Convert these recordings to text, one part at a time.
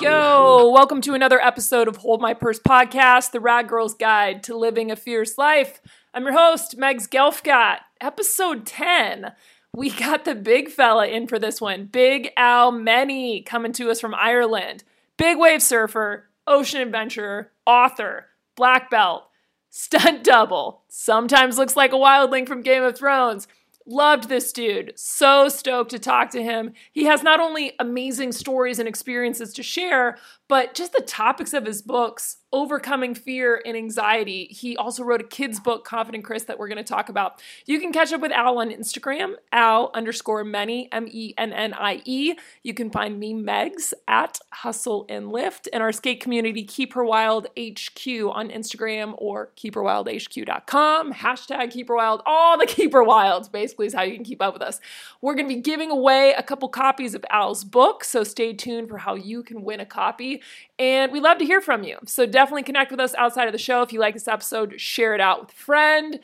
Yo, welcome to another episode of Hold My Purse podcast, the Rad Girl's Guide to Living a Fierce Life. I'm your host, Megs Gelfgott. Episode 10. We got the big fella in for this one. Big Al Mennie, coming to us from Ireland. Big wave surfer, ocean adventurer, author, black belt, stunt double, sometimes looks like a wildling from Game of Thrones. Loved this dude. So stoked to talk to him. He has not only amazing stories and experiences to share, but just the topics of his books overcoming fear and anxiety. He also wrote a kid's book, Confident Chris, that we're going to talk about. You can catch up with Al on Instagram, Al underscore mennie, M E N N I E. You can find me, Megs, at Hustle and Lift, and our skate community, Keep Her Wild HQ on Instagram or keepherwildhq.com, hashtag Keep Her Wild, all the Keep Her Wilds basically is how you can keep up with us. We're going to be giving away a couple copies of Al's book, so stay tuned for how you can win a copy. And we love to hear from you. So definitely connect with us outside of the show. If you like this episode, share it out with a friend.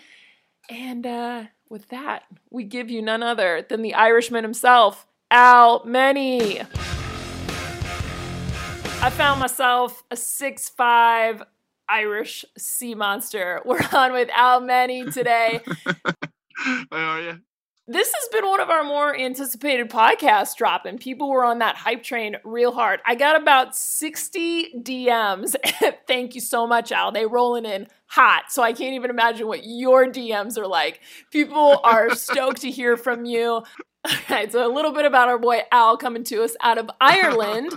And uh, with that, we give you none other than the Irishman himself, Al Mennie. I found myself a six-five Irish sea monster. We're on with Al Mennie today. How are you? This has been one of our more anticipated podcasts dropping. People were on that hype train real hard. I got about 60 DMs. Thank you so much, Al. They rolling in hot. So I can't even imagine what your DMs are like. People are stoked to hear from you. All right, so a little bit about our boy Al coming to us out of Ireland.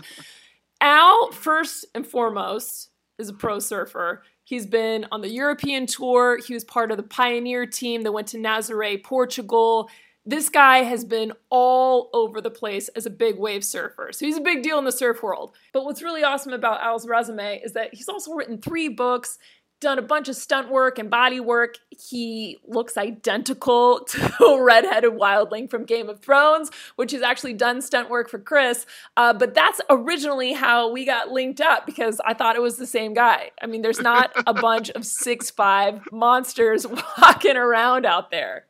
Al, first and foremost, is a pro surfer. He's been on the European tour. He was part of the pioneer team that went to Nazaré, Portugal. This guy has been all over the place as a big wave surfer. So he's a big deal in the surf world. But what's really awesome about Al's resume is that he's also written three books, done a bunch of stunt work and body work. He looks identical to redheaded wildling from Game of Thrones, which has actually done stunt work for Chris. Uh, but that's originally how we got linked up because I thought it was the same guy. I mean, there's not a bunch of six five monsters walking around out there.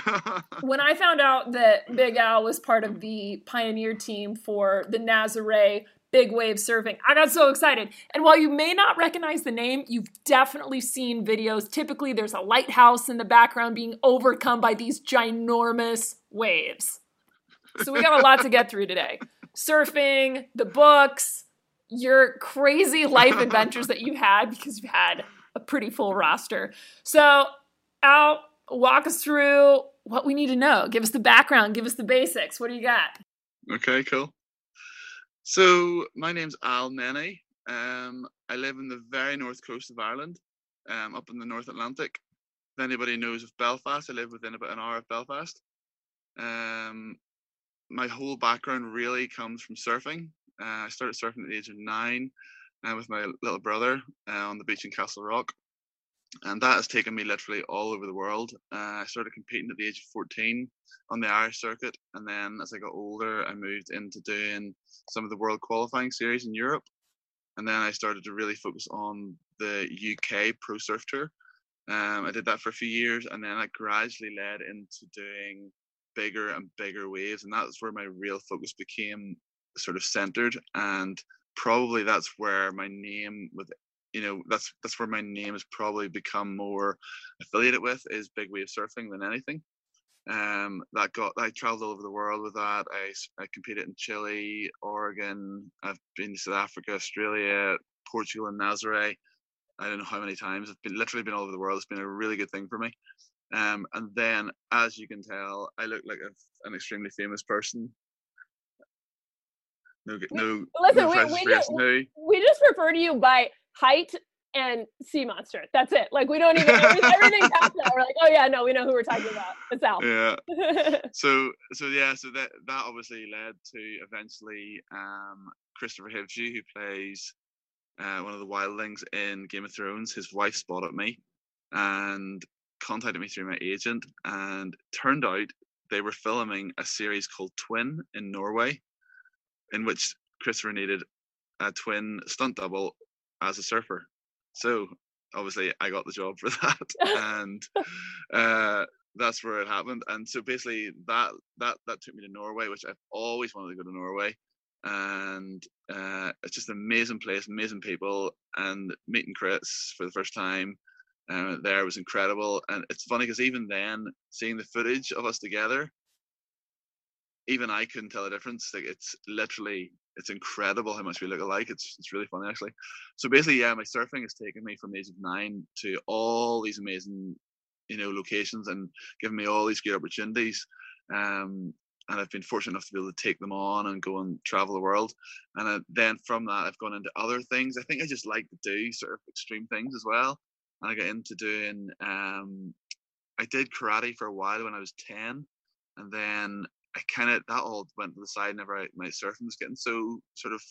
when I found out that Big Al was part of the pioneer team for the Nazaré big wave surfing. I got so excited. And while you may not recognize the name, you've definitely seen videos. Typically, there's a lighthouse in the background being overcome by these ginormous waves. So we got a lot to get through today surfing, the books, your crazy life adventures that you had because you've had a pretty full roster. So, Al, walk us through what we need to know. Give us the background, give us the basics. What do you got? Okay, cool. So my name's Al Mennie. Um, I live in the very north coast of Ireland, um, up in the North Atlantic. If anybody knows of Belfast, I live within about an hour of Belfast. Um, my whole background really comes from surfing. Uh, I started surfing at the age of nine uh, with my little brother uh, on the beach in Castlerock. And that has taken me literally all over the world. Uh, I started competing at the age of 14 on the Irish circuit. And then as I got older, I moved into doing some of the world qualifying series in Europe. And then I started to really focus on the UK Pro Surf Tour. Um, I did that for a few years, and then I gradually led into doing bigger and bigger waves, and that's where my real focus became sort of centered. And probably that's where my name with you know that's that's where my name has probably become more affiliated with is big wave surfing than anything um, that got I traveled all over the world with that. I, I competed in Chile, Oregon. I've been to South Africa, Australia, Portugal, and Nazaré. I don't know how many times. I've been literally been all over the world. It's been a really good thing for me. Um, and then, as you can tell, I look like a, an extremely famous person. No, no, listen, no we, we, just, we just refer to you by height and sea monster. That's it. Like we don't even everything past that. We're like, oh yeah, no, we know who we're talking about. It's Al. Yeah. so so yeah, so that that obviously led to eventually um, Kristofer Hivju, who plays uh, one of the wildlings in Game of Thrones. His wife spotted me and contacted me through my agent, and turned out they were filming a series called Twin in Norway, in which Christopher needed a twin stunt double as a surfer so obviously I got the job for that, and uh, that's where it happened. And so basically that that that took me to Norway, which I've always wanted to go to Norway. And uh, it's just an amazing place, amazing people, and meeting Chris for the first time uh, there was incredible. And it's funny because even then, seeing the footage of us together, even I couldn't tell the difference. Like it's literally, it's incredible how much we look alike. It's it's really funny actually. So basically, yeah, my surfing has taken me from the age of nine to all these amazing you know locations and given me all these great opportunities um, and I've been fortunate enough to be able to take them on and go and travel the world. And uh, then from that, I've gone into other things. I think I just like to do sort of extreme things as well. And I got into doing, um, I did karate for a while when I was 10. And then I kind of, that all went to the side whenever I, my surfing was getting so sort of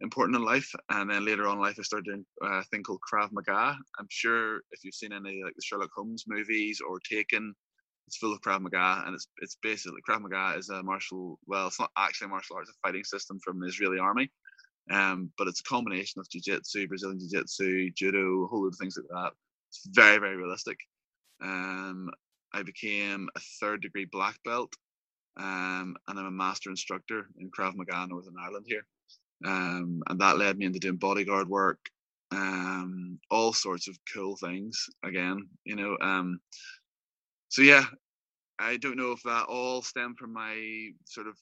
important in life. And then later on in life, I started doing a thing called Krav Maga. I'm sure if you've seen any like the Sherlock Holmes movies or Taken, it's full of Krav Maga, and it's it's basically Krav Maga is a martial. Well, it's not actually a martial arts, a fighting system from the Israeli army. Um, but it's a combination of jiu-jitsu, Brazilian jiu-jitsu, judo, a whole lot of things like that. It's very, very realistic. Um, I became a third degree black belt, um, and I'm a master instructor in Krav Maga Northern Ireland here um, and that led me into doing bodyguard work, um, all sorts of cool things. Again, you know, um, so yeah, I don't know if that all stemmed from my sort of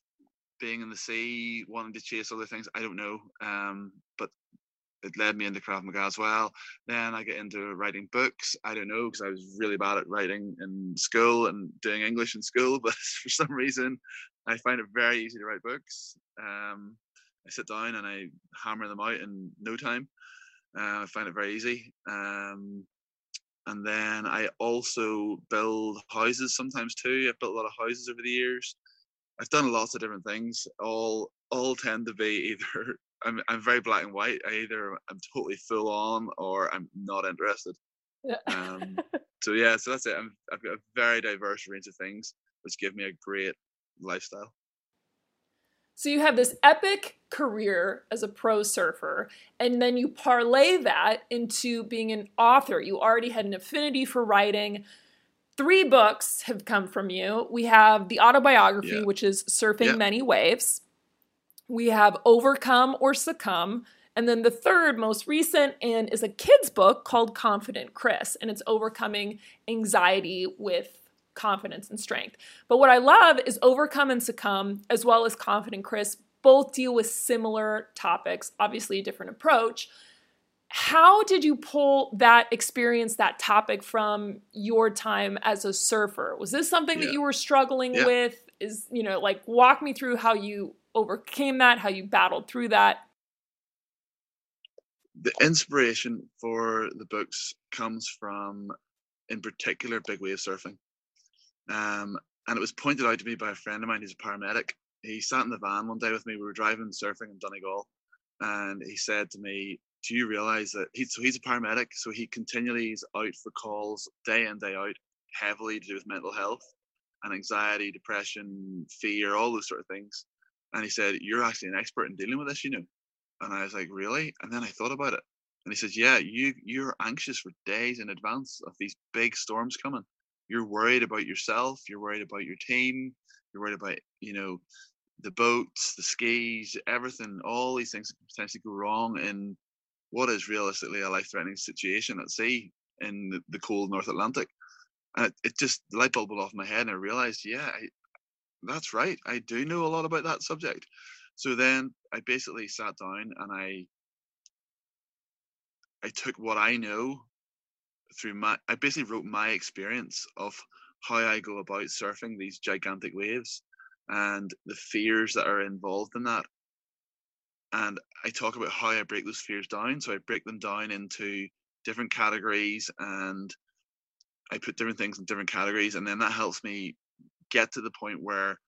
being in the sea, wanting to chase other things. I don't know, um, but it led me into Krav Maga as well. Then I get into writing books. I don't know because I was really bad at writing in school and doing English in school, but for some reason, I find it very easy to write books. Um, I sit down and I hammer them out in no time. Uh, I find it very easy. Um, and then I also build houses sometimes too. I've built a lot of houses over the years. I've done lots of different things. All all tend to be either I'm I'm very black and white. I either I'm totally full on or I'm not interested. Um, so yeah, so that's it. I'm, I've got a very diverse range of things, which give me a great lifestyle. So you have this epic career as a pro surfer, and then you parlay that into being an author. You already had an affinity for writing. Three books have come from you. We have the autobiography, yeah. which is Surfing yeah. Mennie Waves. We have Overcome or Succumb. And then the third, most recent, and is a kid's book called Confident Chris, and it's overcoming anxiety with confidence and strength. But what I love is Overcome and Succumb, as well as Confident Chris, both deal with similar topics, obviously a different approach. How did you pull that experience, that topic from your time as a surfer? Was this something yeah. that you were struggling yeah. with? Is, you know, like walk me through how you overcame that, how you battled through that? The inspiration for the books comes from, in particular, big wave surfing. Um, and it was pointed out to me by a friend of mine who's a paramedic. He sat in the van one day with me. We were driving surfing in Donegal, and he said to me, "Do you realize that he's so he's a paramedic? So he continually is out for calls day in day out, heavily to do with mental health and anxiety, depression, fear, all those sort of things." And he said, "You're actually an expert in dealing with this, you know." And I was like, "Really?" And then I thought about it, and he says, "Yeah, you you're anxious for days in advance of these big storms coming." you're worried about yourself, you're worried about your team, you're worried about, you know, the boats, the skis, everything, all these things can potentially go wrong in what is realistically a life threatening situation at sea in the, the cold North Atlantic. And it, it, just, the light bulb went off my head and I realized, yeah, I, that's right. I do know a lot about that subject. So then I basically sat down and I I took what I know through my I basically wrote my experience of how I go about surfing these gigantic waves and the fears that are involved in that. And I talk about how I break those fears down. So I break them down into different categories and I put different things in different categories. And then that helps me get to the point where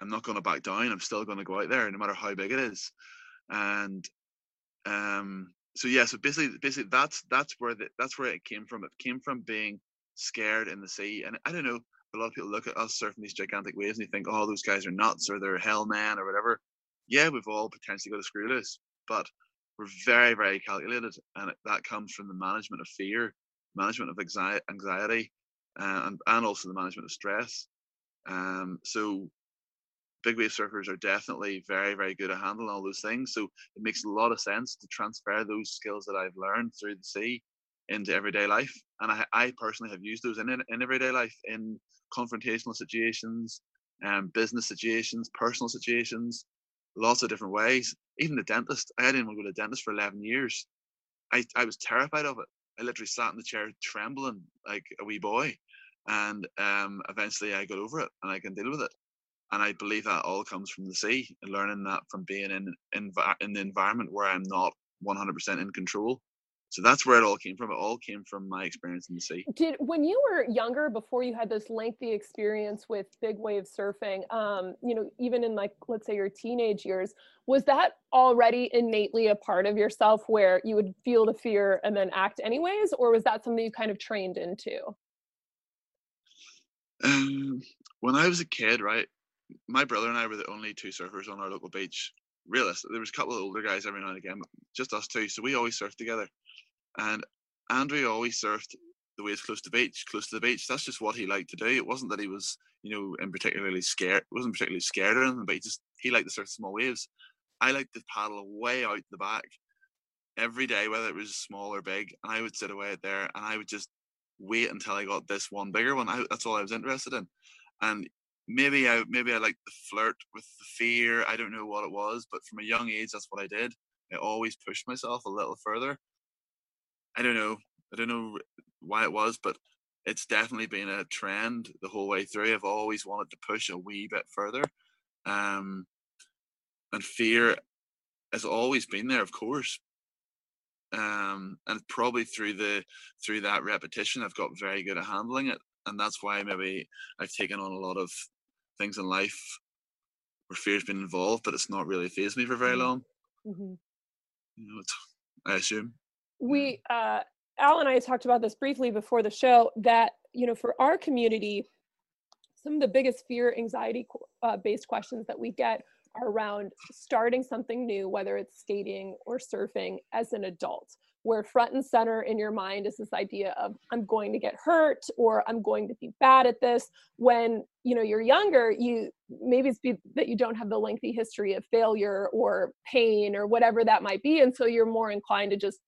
I'm not going to back down. I'm still going to go out there no matter how big it is. And um, so yeah, so basically, basically that's that's where the, that's where it came from. It came from being scared in the sea, and I don't know. A lot of people look at us surfing these gigantic waves and they think, "Oh, those guys are nuts," or "They're hell man," or whatever. Yeah, we've all potentially got a screw loose, but we're very, very calculated, and that comes from the management of fear, management of anxiety, uh, and and also the management of stress. Um, so big wave surfers are definitely very very good at handling all those things. So it makes a lot of sense to transfer those skills that I've learned through the sea into everyday life. And I, I personally have used those in, in everyday life in confrontational situations, um, business situations, personal situations, lots of different ways. Even the dentist, I didn't want to go to the dentist for 11 years. I, I was terrified of it. I literally sat in the chair trembling like a wee boy. And um, eventually I got over it and I can deal with it. And I believe that all comes from the sea and learning that from being in, in, in the environment where I'm not 100% in control. So that's where it all came from. It all came from my experience in the sea. Did when you were younger before you had this lengthy experience with big wave surfing um, you know even in like let's say your teenage years was that already innately a part of yourself where you would feel the fear and then act anyways? Or was that something you kind of trained into um, when i was a kid right my brother and i were the only two surfers on our local beach realist there was a couple of older guys every now and again but just us two so we always surfed together and Andrew always surfed the waves close to the beach, close to the beach. That's just what he liked to do. It wasn't that he was, you know, in particularly scared. wasn't particularly scared or anything, but he just he liked to surf small waves. I liked to paddle way out the back every day, whether it was small or big, and I would sit away out there and I would just wait until I got this one bigger one. That's all I was interested in. And maybe I maybe I liked the flirt with the fear. I don't know what it was, but from a young age, that's what I did. I always pushed myself a little further. I don't know. I don't know why it was, but it's definitely been a trend the whole way through. I've always wanted to push a wee bit further. Um, and fear has always been there, of course. Um, and probably through the through that repetition, I've got very good at handling it, and that's why maybe I've taken on a lot of things in life where fear's been involved, but it's not really phased me for very mm-hmm. long. Mm-hmm. You know, I assume we uh al and i talked about this briefly before the show that you know for our community some of the biggest fear anxiety uh, based questions that we get around starting something new whether it's skating or surfing as an adult where front and center in your mind is this idea of i'm going to get hurt or i'm going to be bad at this. When you know you're younger you maybe it's be that you don't have the lengthy history of failure or pain or whatever that might be and so you're more inclined to just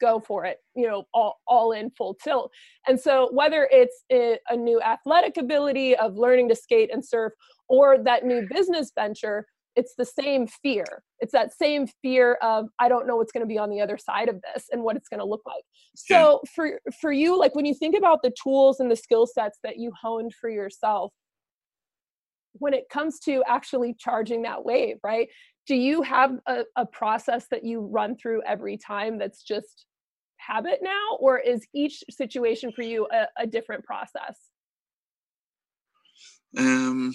go for it you know all, all in full tilt. And so whether it's a, a new athletic ability of learning to skate and surf or that new business venture it's the same fear. It's that same fear of i don't know what's going to be on the other side of this and what it's going to look like. So yeah. for for you like when you think about the tools and the skill sets that you honed for yourself when it comes to actually charging that wave right do you have a, a process that you run through every time that's just habit now or is each situation for you a, a different process? Um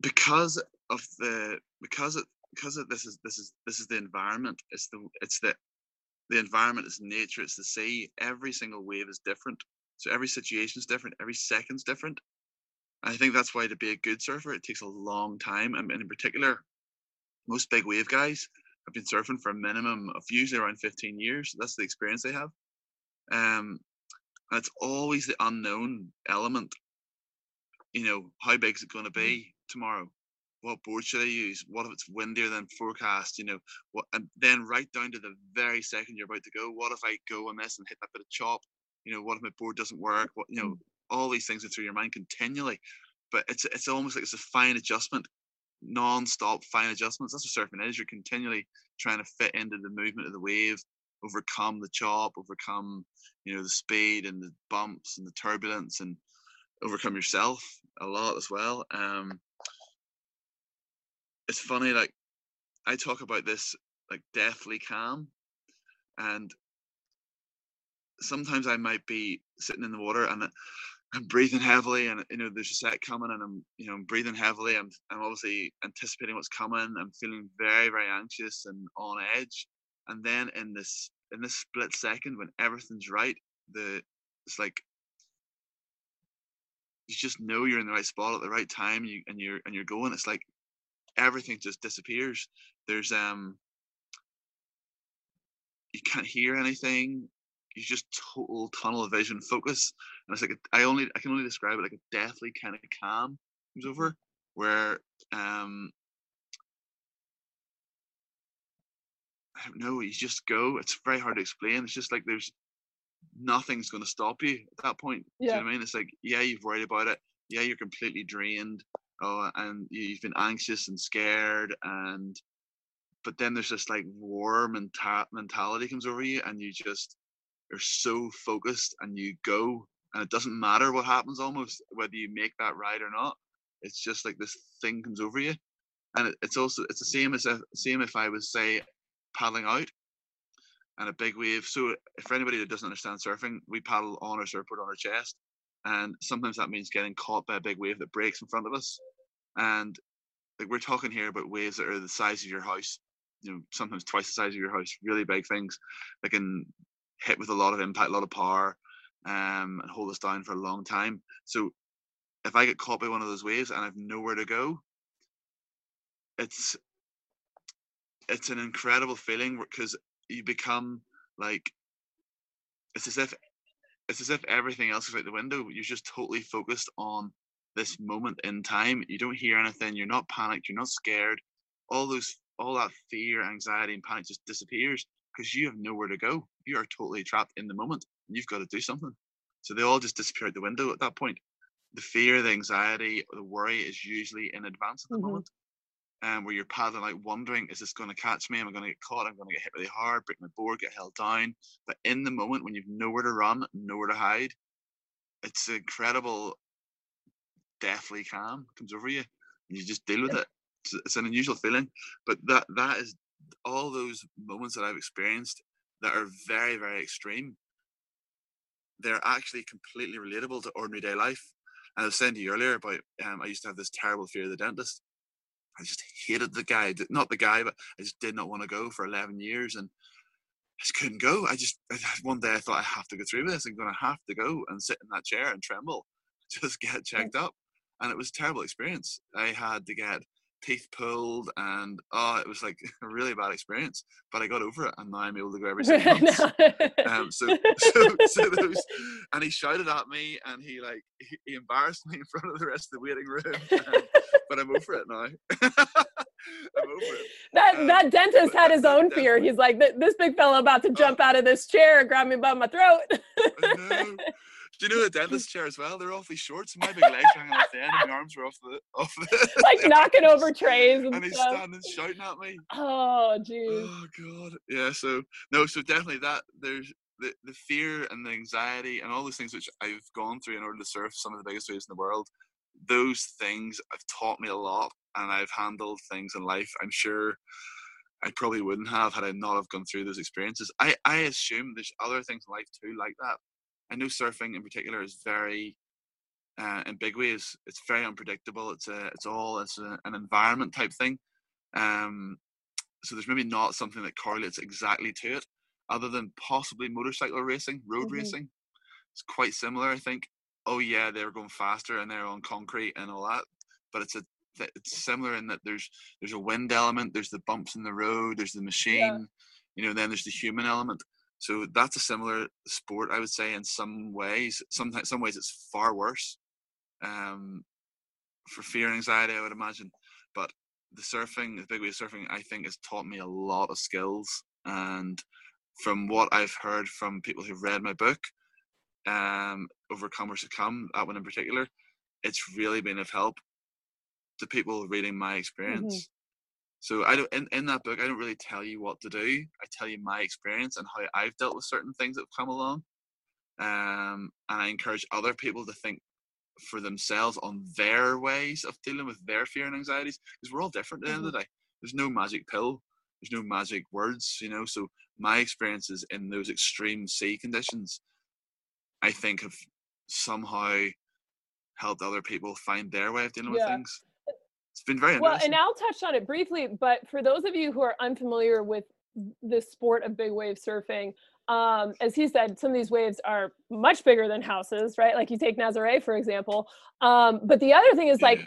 because of the because it because of this is this is this is the environment it's the it's the the environment is nature it's the sea every single wave is different so every situation is different every second's different i think that's why to be a good surfer it takes a long time I and in particular most big wave guys have been surfing for a minimum of usually around 15 years. That's the experience they have. Um, and it's always the unknown element. You know, how big is it going to mm-hmm. be tomorrow? What board should I use? What if it's windier than forecast? You know, what, and then right down to the very second you're about to go, what if I go amiss and hit that bit of chop? You know, what if my board doesn't work? What you know, mm. all these things are through your mind continually. But it's it's almost like it's a fine adjustment non-stop fine adjustments. That's what surfing is. You're continually trying to fit into the movement of the wave, overcome the chop, overcome, you know, the speed and the bumps and the turbulence and overcome yourself a lot as well. Um it's funny, like I talk about this like deathly calm and sometimes I might be sitting in the water and I'm breathing heavily, and you know there's a set coming, and I'm you know I'm breathing heavily. I'm I'm obviously anticipating what's coming. I'm feeling very very anxious and on edge. And then in this in this split second when everything's right, the it's like you just know you're in the right spot at the right time. You and you're and you're going. It's like everything just disappears. There's um you can't hear anything you just total tunnel vision focus, and it's like a, I only I can only describe it like a deathly kind of calm comes over where um I don't know, you just go. It's very hard to explain. It's just like there's nothing's going to stop you at that point. Yeah. Do you know what I mean? It's like, yeah, you've worried about it. Yeah, you're completely drained. Oh, and you've been anxious and scared, and but then there's this like war menta- mentality comes over you, and you just you're so focused, and you go, and it doesn't matter what happens almost whether you make that ride or not. It's just like this thing comes over you, and it, it's also it's the same as if, same if I was say paddling out and a big wave. So for anybody that doesn't understand surfing, we paddle on our surfboard on our chest, and sometimes that means getting caught by a big wave that breaks in front of us. And like we're talking here about waves that are the size of your house, you know, sometimes twice the size of your house, really big things that can hit with a lot of impact, a lot of power, um, and hold us down for a long time. So if I get caught by one of those waves and I've nowhere to go, it's it's an incredible feeling because you become like it's as if it's as if everything else is out the window. You're just totally focused on this moment in time. You don't hear anything. You're not panicked. You're not scared. All those, all that fear, anxiety, and panic just disappears because you have nowhere to go. You are totally trapped in the moment, and you've got to do something. So they all just disappear out the window at that point. The fear, the anxiety, the worry is usually in advance of the mm-hmm. moment um, where you're paddling like wondering, is this going to catch me? Am I going to get caught? I'm going to get hit really hard, break my board, get held down. But in the moment when you've nowhere to run, nowhere to hide, it's incredible, deathly calm comes over you, and you just deal with it. It's, it's an unusual feeling, but that that is all those moments that I've experienced that are very very extreme. They're actually completely relatable to ordinary day life. And I was saying to you earlier about um, I used to have this terrible fear of the dentist I just hated the guy. Not the guy, but I just did not want to go for 11 years. And I just couldn't go. I just, one day I thought I have to go through this. I'm going to have to go and sit in that chair and tremble, just get checked up. And it was a terrible experience. I had to get teeth pulled and oh it was like a really bad experience but i got over it and now i'm able to go every six months um, so, so, so those and he shouted at me and he like he, he embarrassed me in front of the rest of the waiting room and, but I'm over it now. I'm over it. That um, that dentist had his own fear. He's like, this big fella about to jump out of this chair and grab me by my throat. Do you know the dentist chair as well? They're awfully short, so my big legs hanging off the end, and my arms are off the off the. like knocking over trays and, and he's stuff. standing shouting at me. Oh, jeez. Oh God, yeah. So no, so definitely that there's the, the fear and the anxiety and all those things which I've gone through in order to surf some of the biggest waves in the world those things have taught me a lot and I've handled things in life I'm sure I probably wouldn't have had I not have gone through those experiences. I, I assume there's other things in life too like that. I know surfing in particular is very uh, in big ways it's very unpredictable. It's a it's all it's a, an environment type thing. Um, so there's maybe not something that correlates exactly to it, other than possibly motorcycle racing, road mm-hmm. racing. It's quite similar, I think oh yeah, they're going faster and they're on concrete and all that. But it's a it's similar in that there's there's a wind element, there's the bumps in the road, there's the machine, yeah. you know, then there's the human element. So that's a similar sport, I would say, in some ways. Sometimes, some ways, it's far worse um, for fear and anxiety, I would imagine. But the surfing, the big wave surfing, I think has taught me a lot of skills. And from what I've heard from people who've read my book, um, Overcome or Succumb, that one in particular, it's really been of help to people reading my experience. So I don't in, in that book I don't really tell you what to do. I tell you my experience and how I've dealt with certain things that have come along. Um, and I encourage other people to think for themselves on their ways of dealing with their fear and anxieties because we're all different at the end of the mm-hmm. day. There's no magic pill. There's no magic words, you know. So my experiences in those extreme sea conditions I think have somehow helped other people find their way of dealing yeah. with things. It's been very well, and I'll touch on it briefly, but for those of you who are unfamiliar with the sport of big wave surfing, um, as he said, some of these waves are much bigger than houses, right? Like you take Nazare, for example. Um, but the other thing is like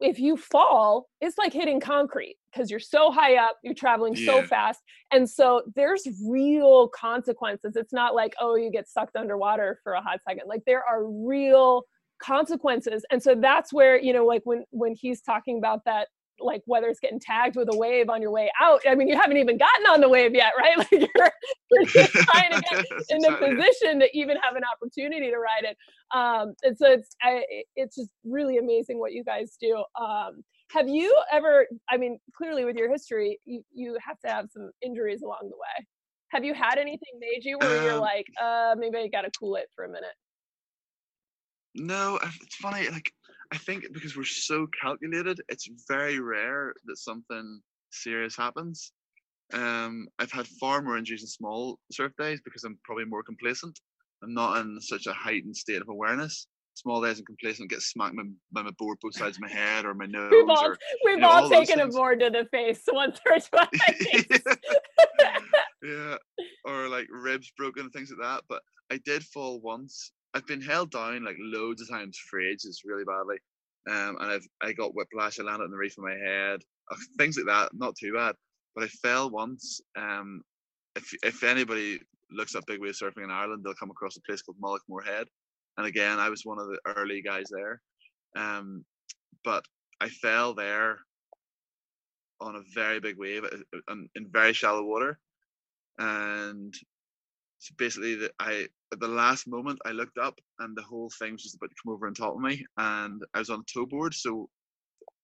if you fall, it's like hitting concrete because you're so high up, you're traveling so fast. And so there's real consequences. It's not like, oh, you get sucked underwater for a hot second. Like there are real consequences. And so that's where, you know, like when when he's talking about that like whether it's getting tagged with a wave on your way out. I mean, you haven't even gotten on the wave yet, right? Like you're, you're just trying to get in a position to even have an opportunity to ride it. Um, and so it's I, it's just really amazing what you guys do. Um, have you ever? I mean, clearly with your history, you you have to have some injuries along the way. Have you had anything major where you're Um, like, uh, maybe I got to cool it for a minute? No, it's funny. Like I think because we're so calculated, it's very rare that something serious happens. Um, I've had far more injuries in small surf days because I'm probably more complacent. I'm not in such a heightened state of awareness. Small days and complacent get smacked by, by my board both sides of my head or my nose We've all or we've know, all all taken a board to the face once or twice. yeah, or like ribs broken and things like that. But I did fall once. I've been held down like loads of times for ages, really badly. Um, and I've I got whiplash. I landed on the reef of my head. Things like that. Not too bad. But I fell once. Um, if if anybody looks up big wave surfing in Ireland, they'll come across a place called Mullaghmore Head. And again, I was one of the early guys there. Um, but I fell there on a very big wave uh, uh, um, in very shallow water, and so basically, the, I at the last moment I looked up and the whole thing was just about to come over on top of me, and I was on a tow board. So,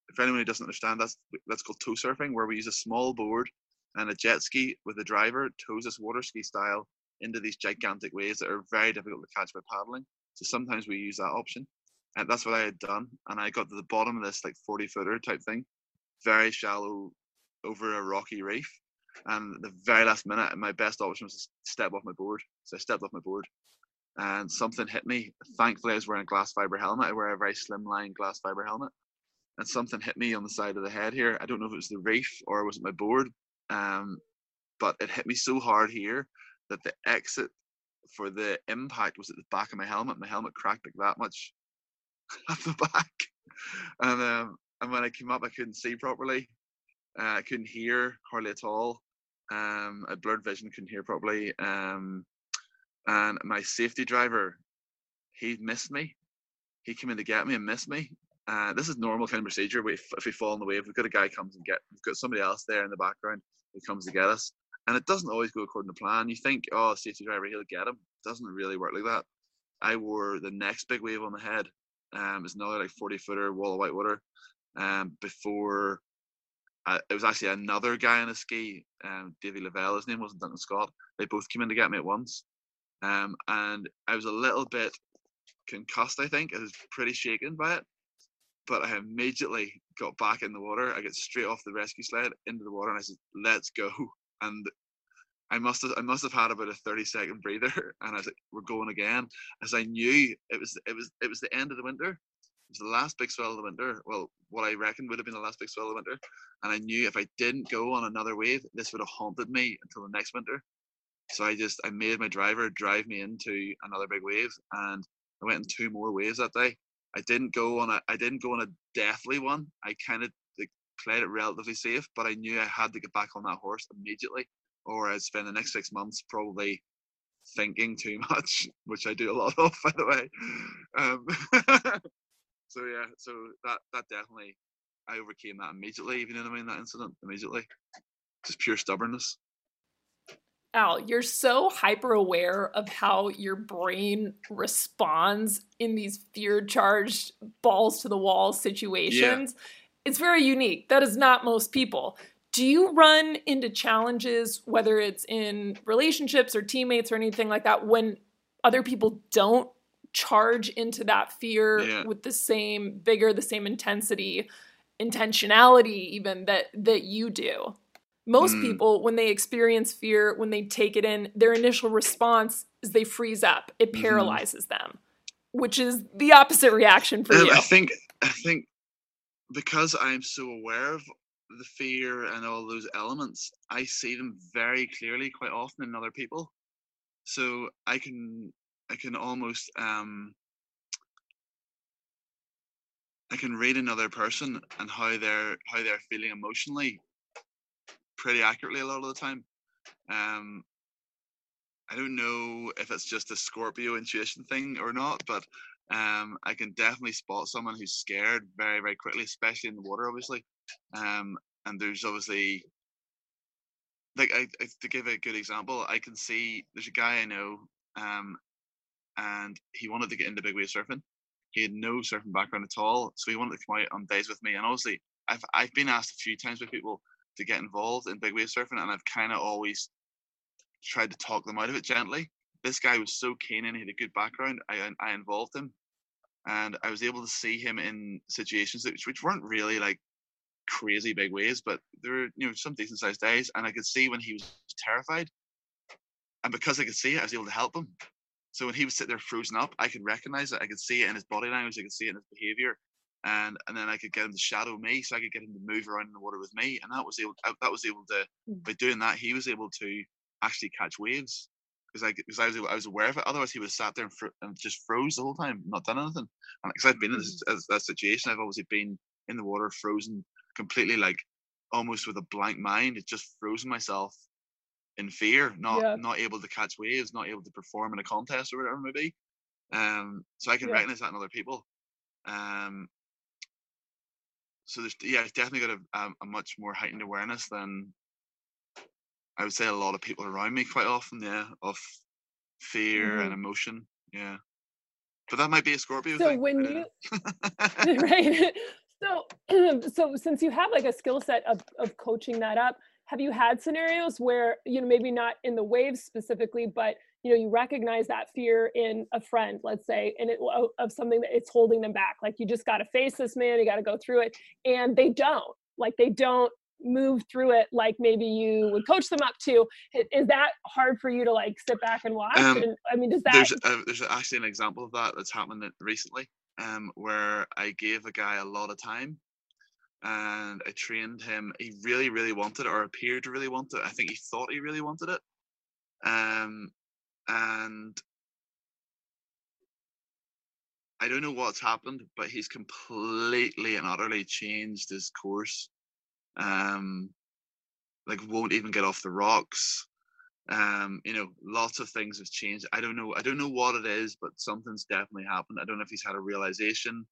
if anyone doesn't understand, that's that's called tow surfing, where we use a small board and a jet ski with a driver tows us water ski style into these gigantic waves that are very difficult to catch by paddling. So sometimes we use that option, and that's what I had done. And I got to the bottom of this like forty footer type thing, very shallow, over a rocky reef. And the very last minute, my best option was to step off my board. So I stepped off my board, and something hit me. Thankfully, I was wearing a glass fiber helmet. I wear a very slimline glass fiber helmet, and something hit me on the side of the head here. I don't know if it was the reef or was it my board, um, but it hit me so hard here that the exit for the impact was at the back of my helmet. My helmet cracked like that much at the back, and um, and when I came up, I couldn't see properly. Uh, I couldn't hear hardly at all. Um, I blurred vision, couldn't hear properly. Um, and my safety driver, he missed me. He came in to get me and missed me. Uh, this is normal kind of procedure. We, if we fall in the wave, we've got a guy comes and get. We've got somebody else there in the background who comes to get us, and it doesn't always go according to plan. You think, oh, safety driver, he'll get him. It doesn't really work like that. I wore the next big wave on the head. Um, it's another like 40 footer wall of white water. Um, before uh, it was actually another guy on a ski, um, Davy Lavelle, his name wasn't Duncan Scott. They both came in to get me at once. Um, and I was a little bit concussed, I think. I was pretty shaken by it. But I immediately got back in the water. I got straight off the rescue sled into the water and I said, let's go. And I must have I must have had about a 30 second breather and I was like, we're going again. As I knew it was it was it was the end of the winter. Was the last big swell of the winter. Well, what I reckon would have been the last big swell of the winter. And I knew if I didn't go on another wave, this would have haunted me until the next winter. So I just I made my driver drive me into another big wave, and I went in two more waves that day. I didn't go on a I didn't go on a deathly one. I kind of played it relatively safe, but I knew I had to get back on that horse immediately, or I'd spend the next six months probably thinking too much, which I do a lot of, by the way. Um, so yeah, so that that definitely I overcame that immediately. You know what I mean, that incident immediately, just pure stubbornness. Al, you're so hyper aware of how your brain responds in these fear charged balls to the wall situations. It's very unique. That is not most people. Do you run into challenges, whether it's in relationships or teammates or anything like that, when other people don't charge into that fear Yeah. with the same vigor, the same intensity, intentionality, even that that you do? Most Mm. people, when they experience fear, when they take it in, their initial response is they freeze up. It Mhm. paralyzes them, which is the opposite reaction for Um, you. I think I think because I'm so aware of the fear and all those elements, I see them very clearly quite often in other people. So I can I can almost um I can read another person and how they're how they're feeling emotionally pretty accurately a lot of the time. Um, I don't know if it's just a Scorpio intuition thing or not, but um, I can definitely spot someone who's scared very, very quickly, especially in the water, obviously. Um, and there's obviously, like, I, I, to give a good example, I can see there's a guy I know, um, and he wanted to get into big wave surfing. He had no surfing background at all, so he wanted to come out on days with me. And obviously, I've I've been asked a few times by people to get involved in big wave surfing, and I've kind of always tried to talk them out of it gently. This guy was so keen and he had a good background. I I involved him, and I was able to see him in situations which, which weren't really like crazy big waves, but there were you know some decent sized days, and I could see when he was terrified, and because I could see it, I was able to help him. So when he was sitting there frozen up, I could recognize it. I could see it in his body language. I could see it in his behavior, and and then I could get him to shadow me, so I could get him to move around in the water with me, and that was able that was able to Mm. by doing that he was able to actually catch waves because I because I was I was aware of it. Otherwise, he would have sat there and, fro- and just froze the whole time, not done anything. And because I've been in this, as, that situation, I've obviously been in the water, frozen completely, like almost with a blank mind. It just frozen myself in fear, not Yeah. not able to catch waves, not able to perform in a contest or whatever it may be. Um, so I can Yeah. recognize that in other people. Um, so there's yeah, it's definitely got a, a, a much more heightened awareness than I would say a lot of people around me quite often. Yeah, of fear and Mhm. emotion. Yeah, but that might be a Scorpio So thing. When you right so so since you have like a skill set of, of coaching that up have you had scenarios where you know maybe not in the waves specifically but you know you recognize that fear in a friend let's say and it of- of something that it's holding them back? Like you just got to face this man you got to go through it and they don't. Like they don't move through it like maybe you would coach them up to. Is that hard for you to like sit back and watch? Um, and i mean does that there's a, there's actually an example of that that's happened recently um where i gave a guy a lot of time and i trained him. He really really wanted it or appeared to really want it. I think he thought he really wanted it. Um and i don't know what's happened but he's completely and utterly changed his course. Um like won't even get off the rocks. Um you know lots of things have changed. I don't know i don't know what it is but something's definitely happened. I don't know if he's had a realization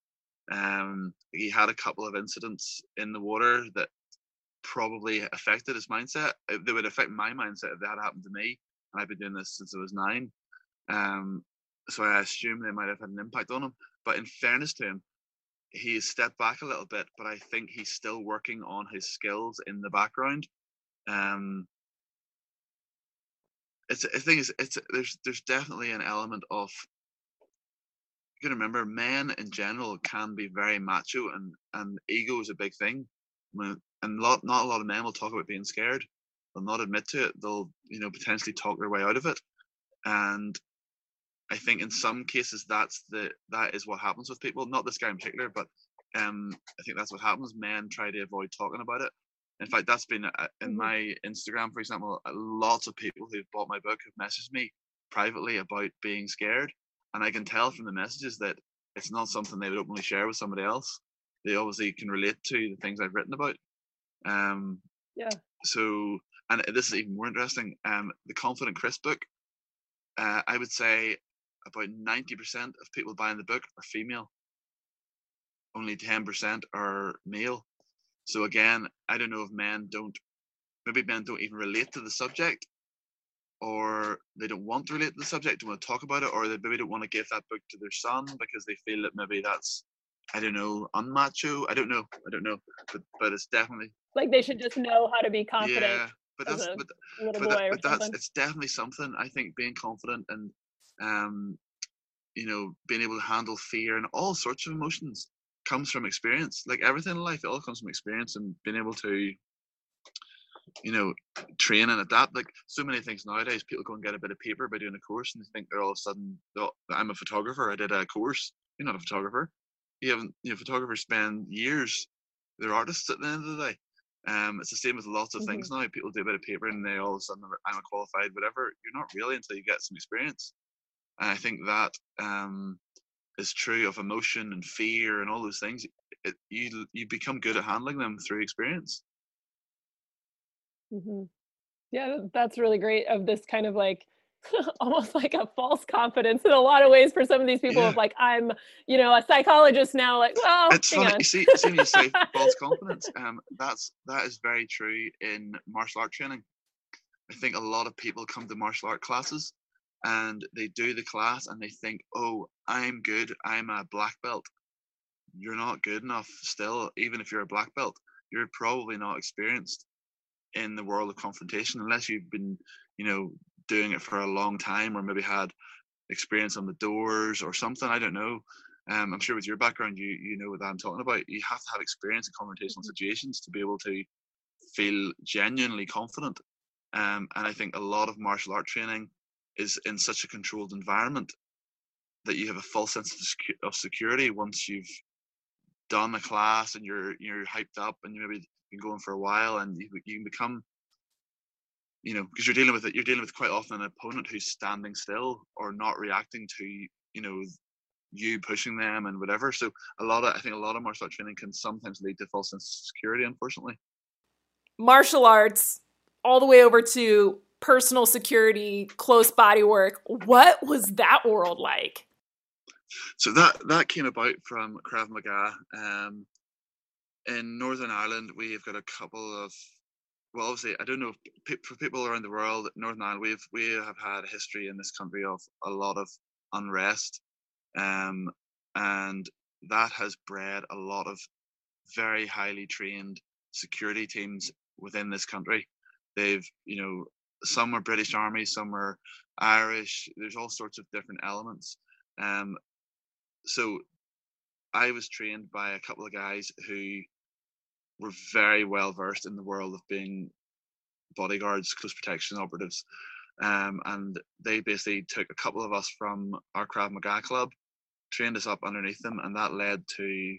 um he had a couple of incidents in the water that probably affected his mindset. Uh, they would affect my mindset if that had happened to me and i've been doing this since i was nine. Um so i assume they might have had an impact on him. But in fairness to him he's stepped back a little bit but i think he's still working on his skills in the background. Um it's thing is it's there's there's definitely an element of you remember men in general can be very macho and and ego is a big thing. And lot not a lot of men will talk about being scared. They'll not admit to it. They'll you know potentially talk their way out of it. And i think in some cases that's the that is what happens with people. Not this guy in particular but um i think that's what happens. Men try to avoid talking about it. In fact that's been uh, in Mhm. my instagram for example lots of people who've bought my book have messaged me privately about being scared and i can tell from the messages that it's not something they would openly share with somebody else. They obviously can relate to the things i've written about. Um Yeah. so and this is even more interesting um the confident chris book uh, i would say about 90% of people buying the book are female. Only 10% are male. So again i don't know if men don't maybe men don't even relate to the subject or they don't want to relate to the subject, don't want to talk about it, or they maybe don't want to give that book to their son because they feel that maybe that's, I don't know, unmacho. I don't know. I don't know. But but it's definitely like they should just know how to be confident yeah. But that's but, but, that, but that's it's definitely something. I think being confident and um, you know, being able to handle fear and all sorts of emotions comes from experience. Like everything in life, it all comes from experience and being able to you know, train and adapt. Like so many things nowadays, people go and get a bit of paper by doing a course, and they think they're all of a sudden, "Oh, I'm a photographer. I did a course. You're not a photographer. You haven't. You know, photographers spend years. They're artists at the end of the day. Um, it's the same with lots of things now. People do a bit of paper, and they all of a sudden, I'm a qualified, whatever. You're not really until you get some experience. And I think that um, is true of emotion and fear and all those things, it, you you become good at handling them through experience. Mm-hmm. Yeah, that's really great. Of this kind of like almost like a false confidence in a lot of ways for some of these people yeah. of like I'm, you know, a psychologist now. Like, well, it's funny. You see, see you say false confidence. Um, that's that is very true in martial art training. I think a lot of people come to martial art classes and they do the class and they think, oh, I'm good. I'm a black belt. You're not good enough still, even if you're a black belt. You're probably not experienced in the world of confrontation unless you've been, you know, doing it for a long time or maybe had experience on the doors or something. I don't know. Um, I'm sure with your background, you you know what I'm talking about. You have to have experience in confrontational situations to be able to feel genuinely confident. Um, and I think a lot of martial art training is in such a controlled environment that you have a false sense of security once you've done a class and you're you're hyped up and you maybe been going for a while and you, you can become you know because you're dealing with it you're dealing with quite often an opponent who's standing still or not reacting to you know you pushing them and whatever. So a lot of i think a lot of martial art training can sometimes lead to false sense of security unfortunately. Martial arts all the way over to personal security close body work. What was that world like? So that that came about from krav maga um, in Northern Ireland, we've got a couple of well, obviously, I don't know for people around the world, Northern Ireland, we've we have had a history in this country of a lot of unrest, um, and that has bred a lot of very highly trained security teams within this country. They've, you know, some are British Army, some are Irish. There's all sorts of different elements. Um, so I was trained by a couple of guys who were very well versed in the world of being bodyguards, close protection operatives. Um, and they basically took a couple of us from our Krav Maga club, trained us up underneath them, and that led to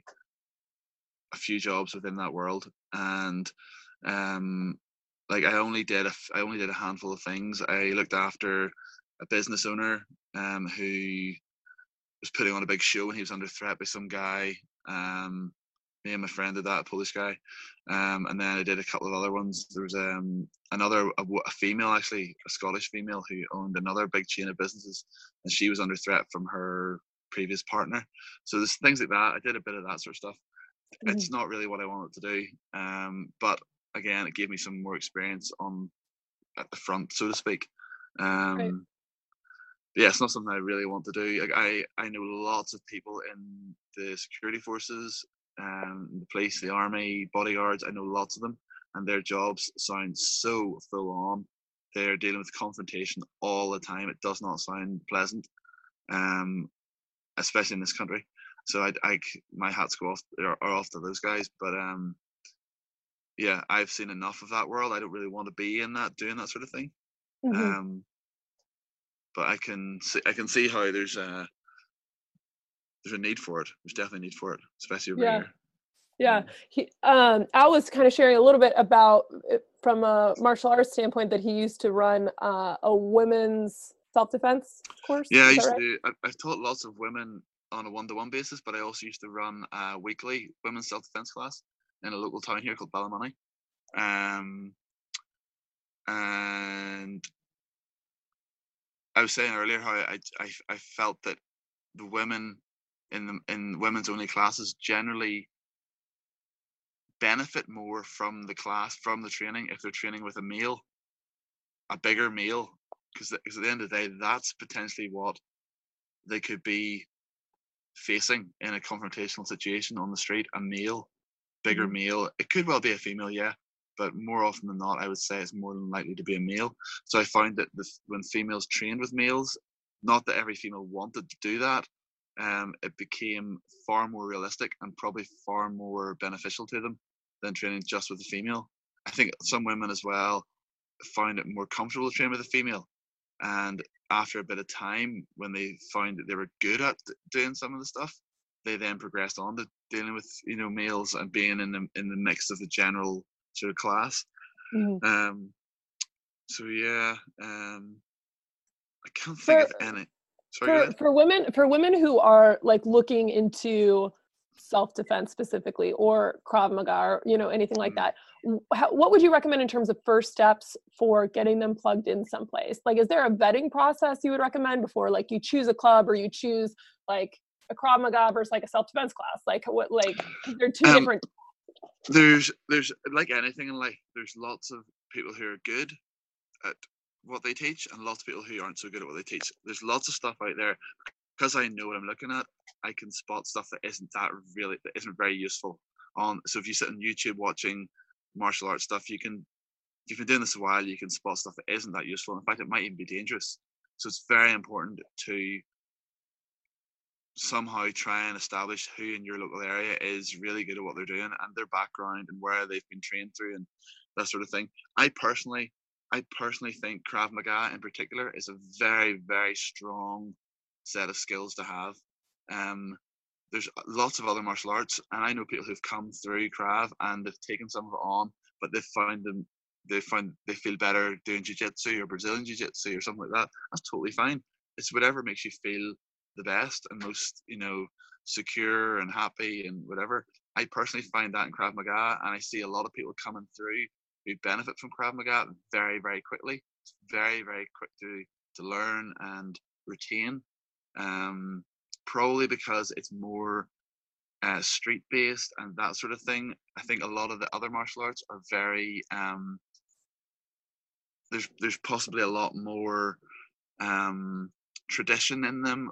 a few jobs within that world. And um, like I only did a, I only did a handful of things. I looked after a business owner um, who was putting on a big show and he was under threat by some guy. Um, me and my friend did that, a Polish guy. Um, and then I did a couple of other ones. There was um, another, a, a, female actually, a Scottish female who owned another big chain of businesses, and she was under threat from her previous partner. So there's things like that. I did a bit of that sort of stuff. Mm-hmm. It's not really what I wanted to do, um, but again, it gave me some more experience on at the front, so to speak. Um, right yeah, it's not something I really want to do. Like I, I know lots of people in the security forces, um, the police, the army, bodyguards. I know lots of them, and their jobs sound so full on. They're dealing with confrontation all the time. It does not sound pleasant, um, especially in this country. So I, I my hats go off are, are off to those guys. But um, yeah, I've seen enough of that world. I don't really want to be in that doing that sort of thing. Mm-hmm. Um, but I can see I can see how there's a there's a need for it. There's definitely a need for it, especially over yeah. here. Yeah, he, um, Al was kind of sharing a little bit about from a martial arts standpoint that he used to run uh, a women's self-defense course. Yeah, I used right? to do. I, I've taught lots of women on a one-to-one basis, but I also used to run a weekly women's self-defense class in a local town here called Ballymoney. Um, and I was saying earlier how I, I, I felt that the women in the in women's only classes generally benefit more from the class from the training if they're training with a male a bigger male because at the end of the day that's potentially what they could be facing in a confrontational situation on the street a male bigger mm-hmm. male it could well be a female yeah but more often than not, I would say it's more than likely to be a male. So I found that the, when females trained with males, not that every female wanted to do that, um, it became far more realistic and probably far more beneficial to them than training just with a female. I think some women as well find it more comfortable to train with a female. And after a bit of time, when they found that they were good at doing some of the stuff, they then progressed on to dealing with you know males and being in the in the mix of the general of class. Mm-hmm. Um, so yeah, um, I can't think for, of any. Sorry, for, for women for women who are like looking into self-defense specifically or krav maga or you know anything like Mm. that how, what would you recommend in terms of first steps for getting them plugged in someplace like is there a vetting process you would recommend before like you choose a club or you choose like a krav maga versus like a self-defense class like what like they're two Um, different there's there's like anything in life there's lots of people who are good at what they teach and lots of people who aren't so good at what they teach. There's lots of stuff out there. Because i know what i'm looking at i can spot stuff that isn't that really that isn't very useful on so if you sit on youtube watching martial arts stuff you can if you've been doing this a while you can spot stuff that isn't that useful. In fact it might even be dangerous. So it's very important to somehow try and establish who in your local area is really good at what they're doing and their background and where they've been trained through and that sort of thing. I personally, I personally think Krav Maga in particular is a very, very strong set of skills to have. Um, there's lots of other martial arts, and I know people who've come through Krav and they've taken some of it on, but they've found them, they find they feel better doing jiu-jitsu or Brazilian jiu-jitsu or something like that. That's totally fine. It's whatever makes you feel the best and most, you know, secure and happy and whatever. I personally find that in Krav Maga, and I see a lot of people coming through who benefit from Krav Maga very, very quickly. It's very, very quick to to learn and retain. Um, probably because it's more uh, street based and that sort of thing. I think a lot of the other martial arts are very um, there's there's possibly a lot more um, tradition in them,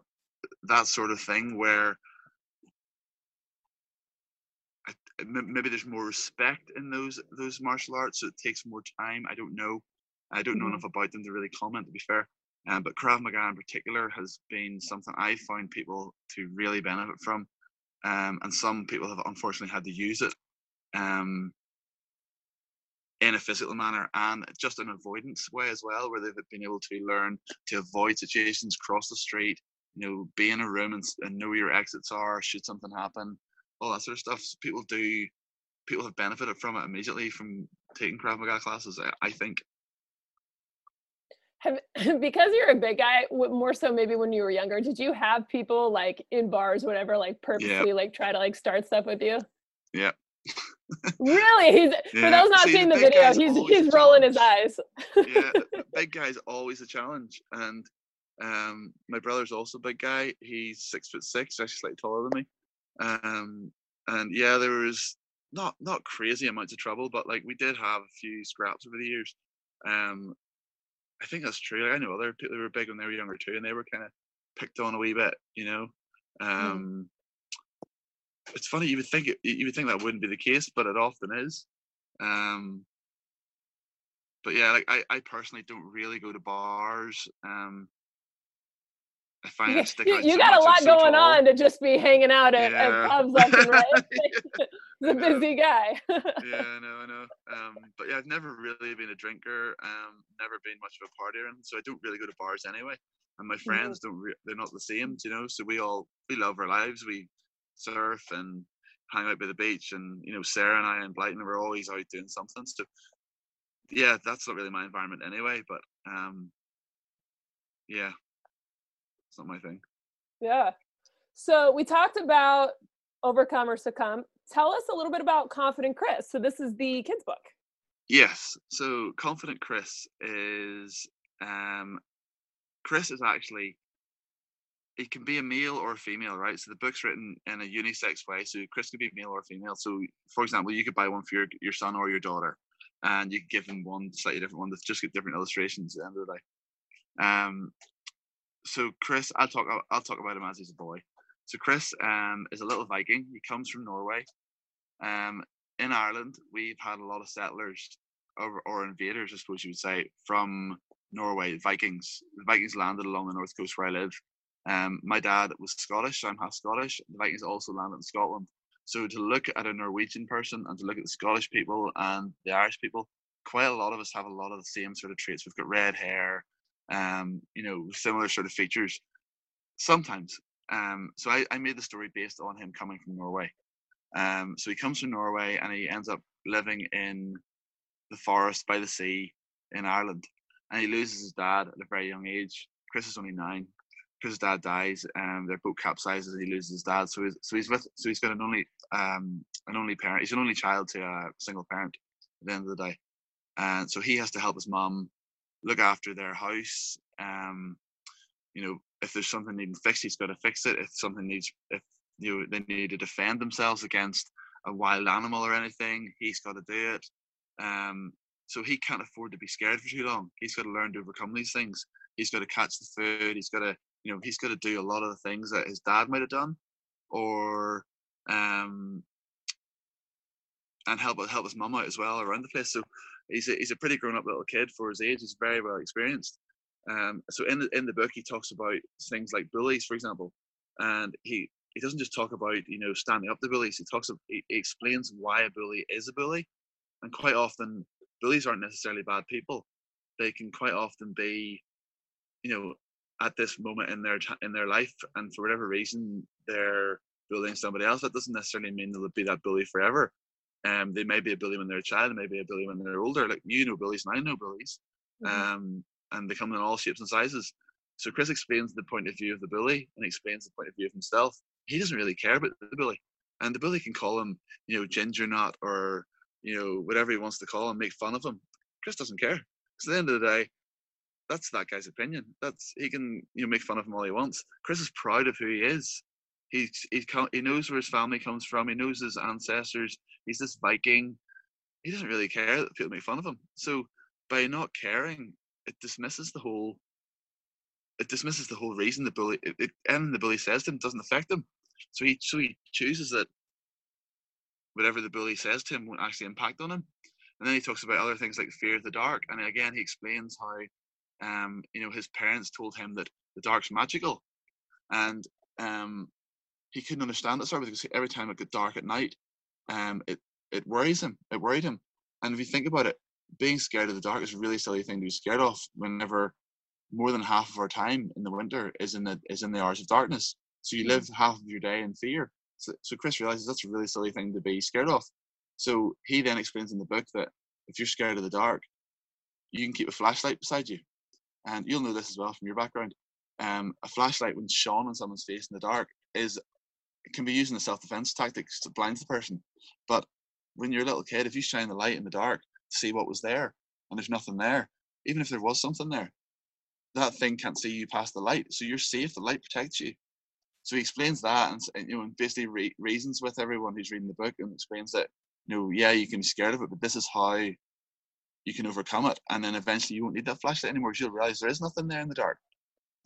that sort of thing where I, maybe there's more respect in those those martial arts, so it takes more time. I don't know. I don't know Mhm. enough about them to really comment. To be fair, um, but Krav Maga in particular has been something I found people to really benefit from, um, and some people have unfortunately had to use it um, in a physical manner and just an avoidance way as well, where they've been able to learn to avoid situations, cross the street, you know, be in a room and, and know where your exits are, should something happen, all that sort of stuff. So people do, people have benefited from it immediately from taking Krav Maga classes. I, I think. Have, because you're a big guy, more so maybe when you were younger, did you have people like in bars, whatever, like purposely like try to like start stuff with you? Yeah. Really? He's for those not see, seeing the big video, he's he's rolling his eyes. yeah, the big guy's always a challenge. And um, my brother's also a big guy. He's six foot six, actually slightly taller than me. Um, and yeah, there was not not crazy amounts of trouble, but like we did have a few scraps over the years. Um, I think that's true. Like, I know other people who were big when they were younger too, and they were kind of picked on a wee bit, you know. Um, It's funny you would think it, you would think that wouldn't be the case, but it often is. Um, but yeah, like I, I personally don't really go to bars. Um, I find You, I stick you- out you so got a lot going on to just be hanging out at, at Yeah. pubs left and right. He's a busy guy. yeah, I know, I know. Um, but yeah, I've never really been a drinker. Um, never been much of a partier, and so I don't really go to bars anyway. And my friends don't. Re- they're not the same, you know. So we all we love our lives. We surf and hang out by the beach, and you know, Sarah and I and Blighton we're always out doing something. So yeah, that's not really my environment anyway. But um, yeah, not my thing. Yeah. So we talked about overcome or succumb. Tell us a little bit about Confident Chris. So this is the kids book. Yes. So confident Chris is um Chris is actually it can be a male or a female, right? So the book's written in a unisex way. So Chris could be male or female. So for example, you could buy one for your your son or your daughter, and you could give them one slightly different one that's just got different illustrations at the end of the day. Um so Chris, I'll talk I'll talk about him as he's a boy. So Chris um is a little Viking. He comes from Norway. Um in Ireland, we've had a lot of settlers or, or invaders, I suppose you would say, from Norway, Vikings. The Vikings landed along the north coast where I live. Um, my dad was Scottish, I'm half Scottish. The Vikings also landed in Scotland. So to look at a Norwegian person and to look at the Scottish people and the Irish people, quite a lot of us have a lot of the same sort of traits. We've got red hair, um, you know, similar sort of features. Sometimes. Um, so I, I made the story based on him coming from Norway. Um, so he comes from Norway and he ends up living in the forest by the sea in Ireland. And he loses his dad at a very young age. Chris is only nine. Chris's dad dies, and their boat capsizes, and he loses his dad. So he's so he's with so he's got an only um an only parent. He's an only child to a single parent at the end of the day, and so he has to help his mom look after their house. Um, you know, if there's something needing fixed, he's got to fix it. If something needs, if you know, they need to defend themselves against a wild animal or anything, he's got to do it. Um, so he can't afford to be scared for too long. He's got to learn to overcome these things. He's got to catch the food. He's got to, you know, he's got to do a lot of the things that his dad might have done, or um, and help help his mum out as well around the place. So he's a, he's a pretty grown up little kid for his age. He's very well experienced. Um, so in the in the book, he talks about things like bullies, for example, and he he doesn't just talk about you know standing up to bullies. He talks he, he explains why a bully is a bully, and quite often bullies aren't necessarily bad people. They can quite often be, you know, at this moment in their in their life, and for whatever reason they're bullying somebody else. That doesn't necessarily mean they'll be that bully forever. Um, they may be a bully when they're a child, they may be a bully when they're older. Like you know bullies and I know bullies. Mm-hmm. Um, and they come in all shapes and sizes. So Chris explains the point of view of the bully and explains the point of view of himself. He doesn't really care about the bully, and the bully can call him, you know, ginger nut or you know whatever he wants to call him, make fun of him. Chris doesn't care because at the end of the day, that's that guy's opinion. That's he can you know make fun of him all he wants. Chris is proud of who he is. He he he knows where his family comes from. He knows his ancestors. He's this Viking. He doesn't really care that people make fun of him. So by not caring, it dismisses the whole it dismisses the whole reason the bully it, it, the bully says to him doesn't affect him. So he so he chooses that whatever the bully says to him won't actually impact on him. And then he talks about other things like fear of the dark. And again he explains how um, you know, his parents told him that the dark's magical. And um he couldn't understand it sort of because every time it got dark at night, um it, it worries him. It worried him. And if you think about it, being scared of the dark is a really silly thing to be scared of whenever more than half of our time in the winter is in the is in the hours of darkness. So you live half of your day in fear. So, so Chris realizes that's a really silly thing to be scared of. So he then explains in the book that if you're scared of the dark, you can keep a flashlight beside you, and you'll know this as well from your background. Um, a flashlight when shone on someone's face in the dark is can be used in a self-defense tactic to blind the person. But when you're a little kid, if you shine the light in the dark, see what was there, and there's nothing there. Even if there was something there, that thing can't see you past the light, so you're safe. The light protects you. So he explains that, and, you know, and basically re- reasons with everyone who's reading the book, and explains that you know, yeah, you can be scared of it, but this is how you can overcome it, and then eventually you won't need that flashlight anymore because you'll realize there is nothing there in the dark.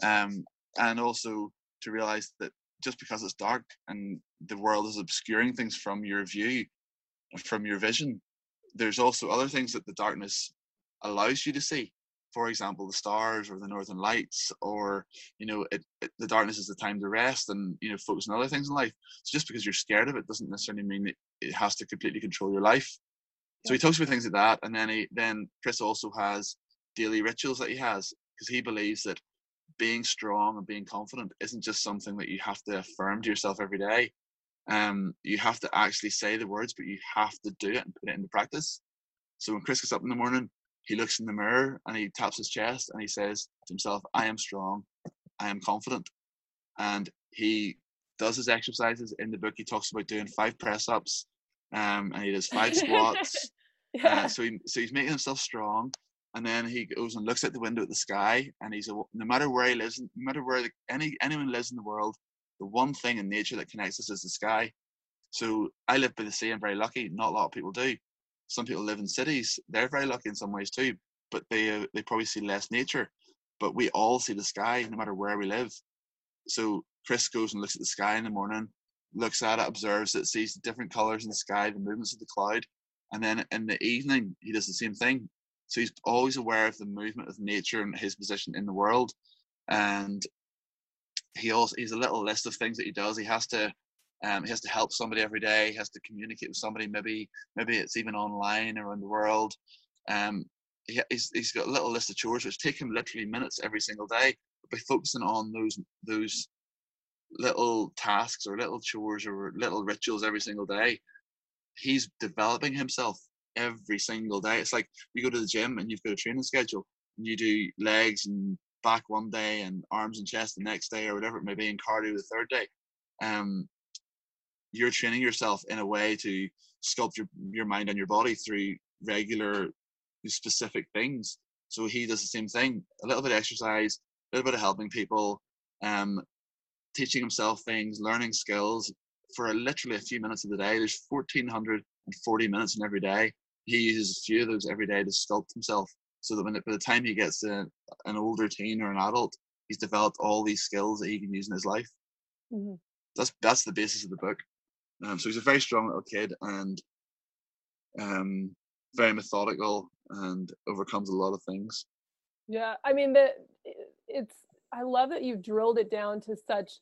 Um, and also to realize that just because it's dark and the world is obscuring things from your view, from your vision, there's also other things that the darkness allows you to see. For example the stars or the northern lights or you know it, it, the darkness is the time to rest and you know focus on other things in life. So just because you're scared of it doesn't necessarily mean it, it has to completely control your life. So he talks about things like that and then he then chris also has daily rituals that he has because he believes that being strong and being confident isn't just something that you have to affirm to yourself every day um, you have to actually say the words, but you have to do it and put it into practice. So when Chris gets up in the morning, he looks in the mirror and he taps his chest and he says to himself, I am strong, I am confident. And he does his exercises in the book. He talks about doing five press ups um, and he does five squats. yeah. uh, so, he, so he's making himself strong. And then he goes and looks at the window at the sky, and he's a, no matter where he lives, no matter where the, any anyone lives in the world, the one thing in nature that connects us is the sky. So I live by the sea. I'm very lucky. Not a lot of people do. Some people live in cities. They're very lucky in some ways too, but they uh, they probably see less nature. But we all see the sky, no matter where we live. So Chris goes and looks at the sky in the morning, looks at it, observes it, sees the different colors in the sky, the movements of the cloud, and then in the evening he does the same thing. So he's always aware of the movement of nature and his position in the world, and he also he's a little list of things that he does. He has to um, he has to help somebody every day. He has to communicate with somebody. Maybe maybe it's even online around the world. Um, he, he's, he's got a little list of chores which take him literally minutes every single day. But by focusing on those those little tasks or little chores or little rituals every single day, he's developing himself every single day. It's like you go to the gym and you've got a training schedule and you do legs and back one day and arms and chest the next day or whatever it may be, and cardio the third day. Um, you're training yourself in a way to sculpt your, your mind and your body through regular specific things. So he does the same thing, a little bit of exercise, a little bit of helping people, um, teaching himself things, learning skills for literally a few minutes of the day. There's 1440 minutes in every day. He uses a few of those every day to sculpt himself so that when it, by the time he gets a, an older teen or an adult, he's developed all these skills that he can use in his life. Mm-hmm. That's that's the basis of the book. Um, so he's a very strong little kid and um, very methodical and overcomes a lot of things. Yeah, I mean that it's. I love that you've drilled it down to such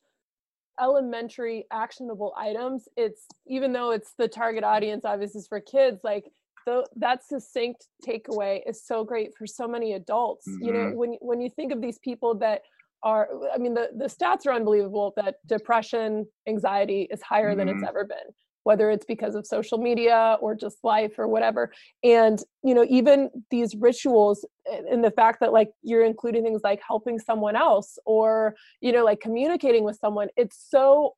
elementary actionable items. It's even though it's the target audience, obviously is for kids. Like the, that succinct takeaway is so great for so many adults. Mm-hmm. You know, mm-hmm. when when you think of these people that are i mean the, the stats are unbelievable that depression anxiety is higher mm-hmm. than it's mm-hmm. ever been whether it's because of social media or just life or whatever and you know even these rituals and the fact that like you're including things like helping someone else or you know like communicating with someone it's so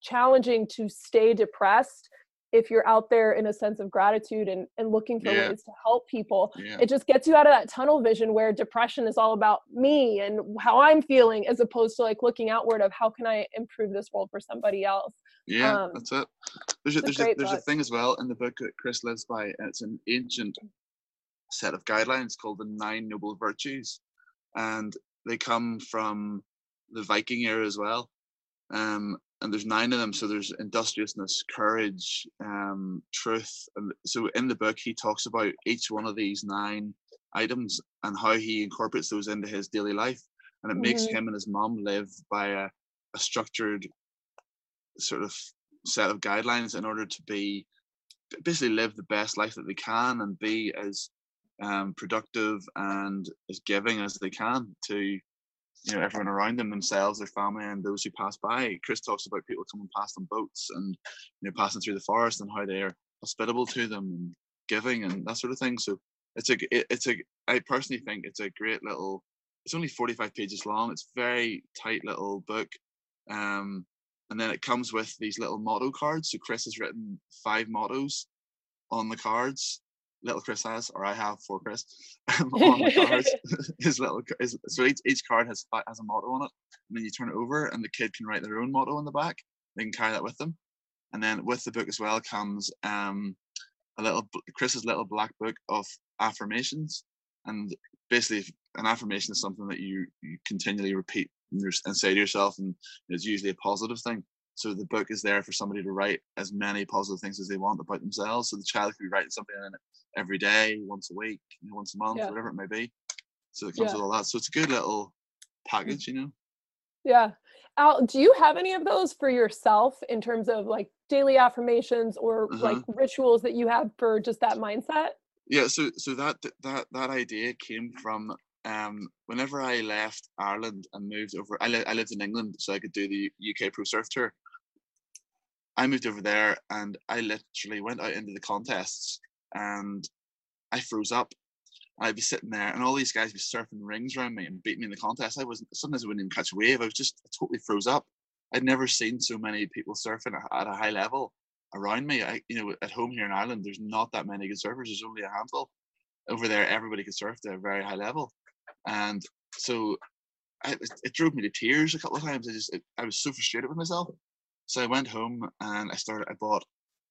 challenging to stay depressed if you're out there in a sense of gratitude and, and looking for yeah. ways to help people yeah. it just gets you out of that tunnel vision where depression is all about me and how i'm feeling as opposed to like looking outward of how can i improve this world for somebody else yeah um, that's it there's a, there's, a, there's a thing as well in the book that chris lives by and it's an ancient set of guidelines called the nine noble virtues and they come from the viking era as well um, and there's nine of them. So there's industriousness, courage, um, truth. And so in the book, he talks about each one of these nine items and how he incorporates those into his daily life. And it mm-hmm. makes him and his mom live by a, a structured sort of set of guidelines in order to be basically live the best life that they can and be as um, productive and as giving as they can to you know everyone around them themselves their family and those who pass by. Chris talks about people coming past on boats and you know passing through the forest and how they're hospitable to them and giving and that sort of thing. So it's a it's a i personally think it's a great little it's only 45 pages long. It's very tight little book um and then it comes with these little motto cards. So chris has written five mottos on the cards little Chris has, or I have for Chris, on the cards. his little his, so each, each card has has a motto on it, and then you turn it over, and the kid can write their own motto on the back. They can carry that with them, and then with the book as well comes um, a little Chris's little black book of affirmations, and basically an affirmation is something that you you continually repeat and say to yourself, and it's usually a positive thing. So the book is there for somebody to write as many positive things as they want about themselves. So the child could be writing something in it every day, once a week, you know, once a month, yeah. whatever it may be. So it comes yeah. with all that. So it's a good little mm. package, you know. Yeah. Al, do you have any of those for yourself in terms of like daily affirmations or uh-huh. like rituals that you have for just that mindset? Yeah, so so that that that idea came from um, whenever I left Ireland and moved over, I, li- I lived in England so I could do the UK Pro Surf Tour. I moved over there and I literally went out into the contests and I froze up. I'd be sitting there and all these guys be surfing rings around me and beating me in the contest. I wasn't. sometimes I wouldn't even catch a wave. I was just I totally froze up. I'd never seen so many people surfing at a high level around me. I, you know, at home here in Ireland, there's not that many good surfers. There's only a handful. Over there, everybody could surf to a very high level, and so I, it drove me to tears a couple of times. I just it, I was so frustrated with myself. So I went home and I started. I bought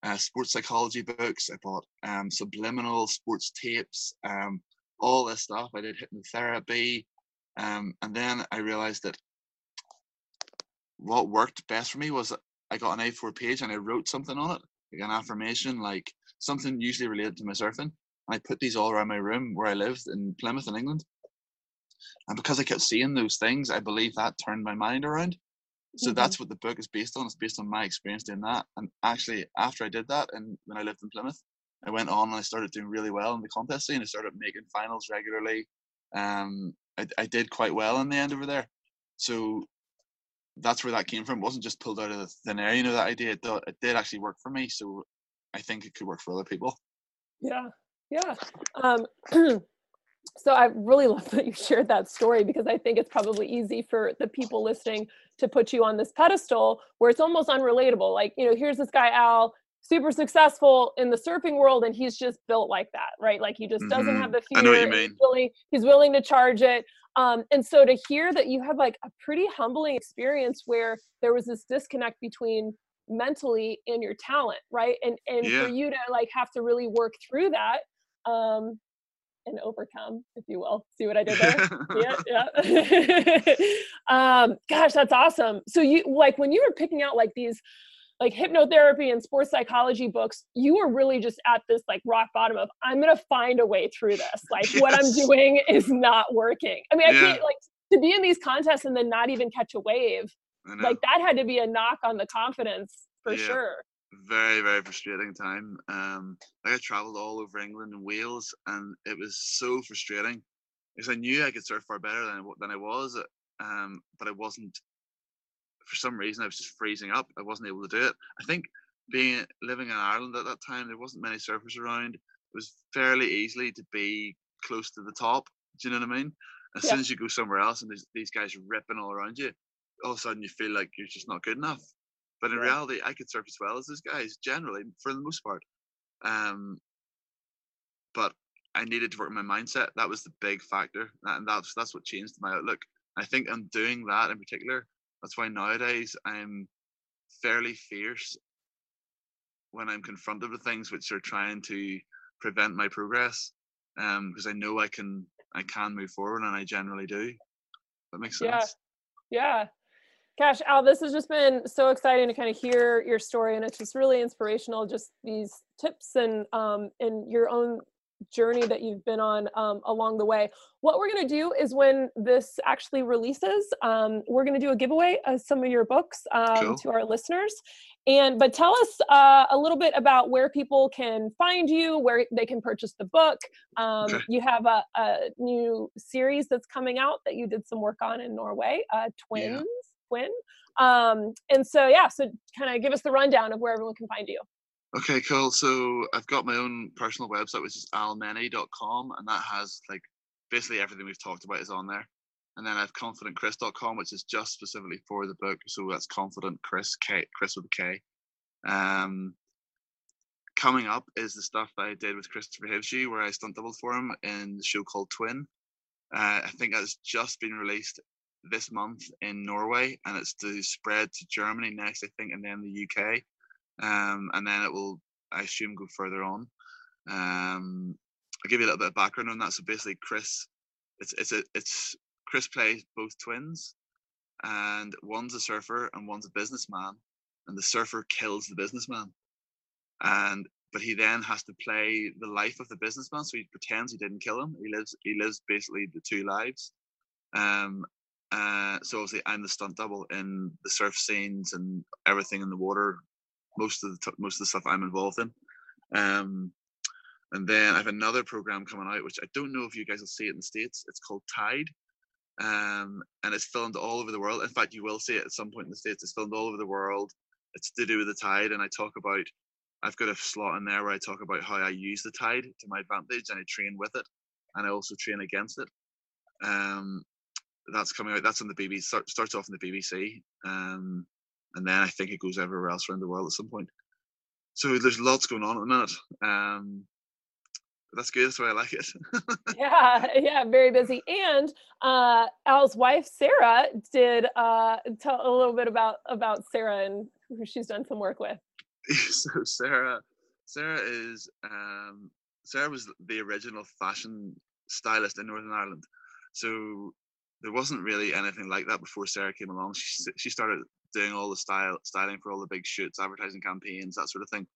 uh, sports psychology books. I bought um, subliminal sports tapes, um, all this stuff. I did hypnotherapy. Um, and then I realized that what worked best for me was I got an A4 page and I wrote something on it, like an affirmation, like something usually related to my surfing. And I put these all around my room where I lived in Plymouth in England. And because I kept seeing those things, I believe that turned my mind around. So mm-hmm. that's what the book is based on. It's based on my experience doing that. And actually, after I did that, and when I lived in Plymouth, I went on and I started doing really well in the contest scene. I started making finals regularly. Um, I, I did quite well in the end over there. So that's where that came from. It wasn't just pulled out of the thin air. You know that idea. It, it did actually work for me. So I think it could work for other people. Yeah, yeah. Um, so I really love that you shared that story because I think it's probably easy for the people listening to put you on this pedestal where it's almost unrelatable. Like, you know, here's this guy Al, super successful in the surfing world, and he's just built like that, right? Like he just mm-hmm. doesn't have the fear. I know what you mean. He's willing, he's willing to charge it. Um, and so to hear that you had like a pretty humbling experience where there was this disconnect between mentally and your talent, right? And and yeah. for you to like have to really work through that. Um, and overcome, if you will. See what I did there? yeah, yeah. um, gosh, that's awesome. So you like when you were picking out like these like hypnotherapy and sports psychology books, you were really just at this like rock bottom of I'm gonna find a way through this. Like yes. what I'm doing is not working. I mean, I yeah. can't like to be in these contests and then not even catch a wave. Like that had to be a knock on the confidence for yeah. sure very very frustrating time. Um like i traveled all over england and wales and it was so frustrating. Because i knew i could surf far better than, than i was um but i wasn't for some reason i was just freezing up. I wasn't able to do it. I think being living in ireland at that time there wasn't many surfers around. It was fairly easily to be close to the top do you know what i mean? As yeah. soon as you go somewhere else and these guys are ripping all around you all of a sudden you feel like you're just not good enough but in reality, I could surf as well as those guys, generally, for the most part. Um, but I needed to work on my mindset. That was the big factor, and that's that's what changed my outlook. I think I'm doing that in particular. That's why nowadays I'm fairly fierce when I'm confronted with things which are trying to prevent my progress. Um, because I know I can I can move forward, and I generally do. That makes sense. Yeah, yeah. Gosh, Al, this has just been so exciting to kind of hear your story, and it's just really inspirational. Just these tips and um, and your own journey that you've been on um, along the way. What we're going to do is when this actually releases, um, we're going to do a giveaway of some of your books um, cool. to our listeners. And but tell us uh, a little bit about where people can find you, where they can purchase the book. Um, okay. You have a, a, new series that's coming out that you did some work on in Norway, uh, Twins. Yeah Quinn. Um, and so, yeah, so kind of give us the rundown of where everyone can find you. Okay, cool. So I've got my own personal website, which is almennie.com, and that has like basically everything we've talked about is on there. And then I have confidentkris.com, which is just specifically for the book. So that's confident Chris, K, Chris with a K. Um, coming up is the stuff I did with Kristofer Hivju, where I stunt doubled for him in the show called Twin. Uh, I think that's just been released this month in Norway, and it's to spread to Germany next, I think, and then the UK, um, and then it will, I assume, go further on. Um, I'll give you a little bit of background on that. So basically, Chris, it's it's a, it's Chris plays both twins, and one's a surfer and one's a businessman, and the surfer kills the businessman, and but he then has to play the life of the businessman, so he pretends he didn't kill him. He lives he lives basically the two lives, um, uh, so obviously, I'm the stunt double in the surf scenes and everything in the water. Most of the t- most of the stuff I'm involved in. Um, and then I have another program coming out, which I don't know if you guys will see it in the states. It's called Tide, um, and it's filmed all over the world. In fact, you will see it at some point in the states. It's filmed all over the world. It's to do with the tide, and I talk about. I've got a slot in there where I talk about how I use the tide to my advantage, and I train with it, and I also train against it. Um, that's coming out. That's on the BBC. Start, starts off in the BBC, um, and then I think it goes everywhere else around the world at some point. So there's lots going on at the minute. Um, that's good. That's why I like it. yeah, yeah, very busy. And uh, Al's wife Sarah did uh, tell a little bit about about Sarah and who she's done some work with. so Sarah, Sarah is um, Sarah was the original fashion stylist in Northern Ireland. So there wasn't really anything like that before Sarah came along. She she started doing all the style styling for all the big shoots, advertising campaigns, that sort of thing,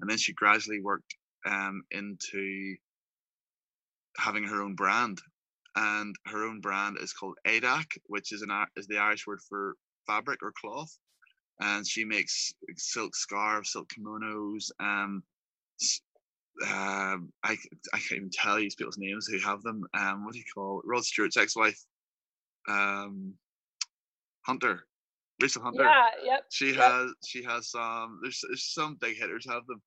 and then she gradually worked um, into having her own brand, and her own brand is called Éadach, which is an is the Irish word for fabric or cloth, and she makes silk scarves, silk kimonos, um, um, I, I can't even tell you people's names who have them. Um, what do you call it? Rod Stewart's ex-wife um, Hunter, Rachel Hunter. Yeah, yep. She yep. has she has some. There's, there's some big hitters have them,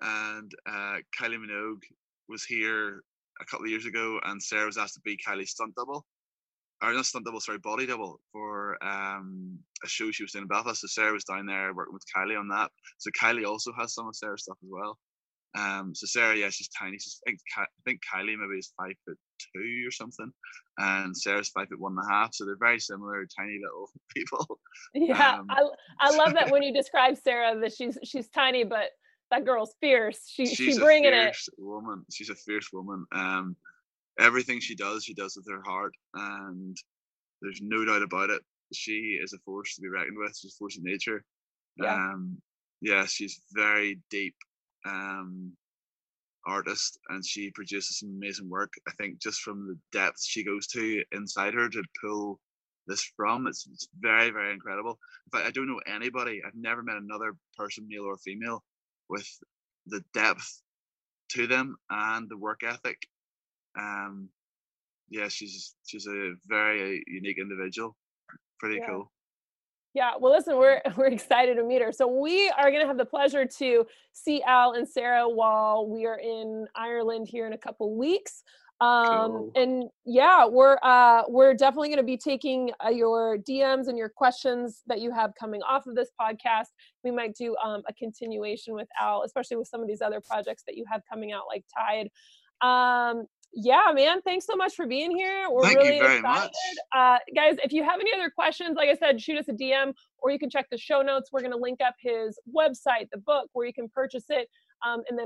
and uh, Kylie Minogue was here a couple of years ago, and Sarah was asked to be Kylie's stunt double, or not stunt double, sorry, body double for um, a show she was doing in Belfast. So Sarah was down there working with Kylie on that. So Kylie also has some of Sarah's stuff as well. Um, so Sarah, yeah, she's tiny. She's I think, I think Kylie maybe is five foot two or something, and Sarah's five foot one and a half. So they're very similar, tiny little people. Yeah, um, I I love that when you describe Sarah that she's she's tiny, but that girl's fierce. She she's she bringing it. Woman, she's a fierce woman. Um, everything she does, she does with her heart, and there's no doubt about it. She is a force to be reckoned with. She's a force of nature. Yeah. Um, yeah, she's very deep um, artist and she produces some amazing work. I think just from the depth she goes to inside her to pull this from, it's, it's very, very incredible. In fact, I don't know anybody, I've never met another person, male or female, with the depth to them and the work ethic. Um, yeah, she's she's a very unique individual. Pretty yeah. cool. Yeah, well, listen, we're we're excited to meet her. So we are going to have the pleasure to see Al and Sarah while we are in Ireland here in a couple weeks. Um, cool. And yeah, we're uh, we're definitely going to be taking uh, your DMs and your questions that you have coming off of this podcast. We might do um, a continuation with Al, especially with some of these other projects that you have coming out, like Tide. Um, yeah, man. Thanks so much for being here. We're Thank really you very excited. much. Uh, guys, if you have any other questions, like I said, shoot us a DM or you can check the show notes. We're going to link up his website, the book, where you can purchase it. Um, and then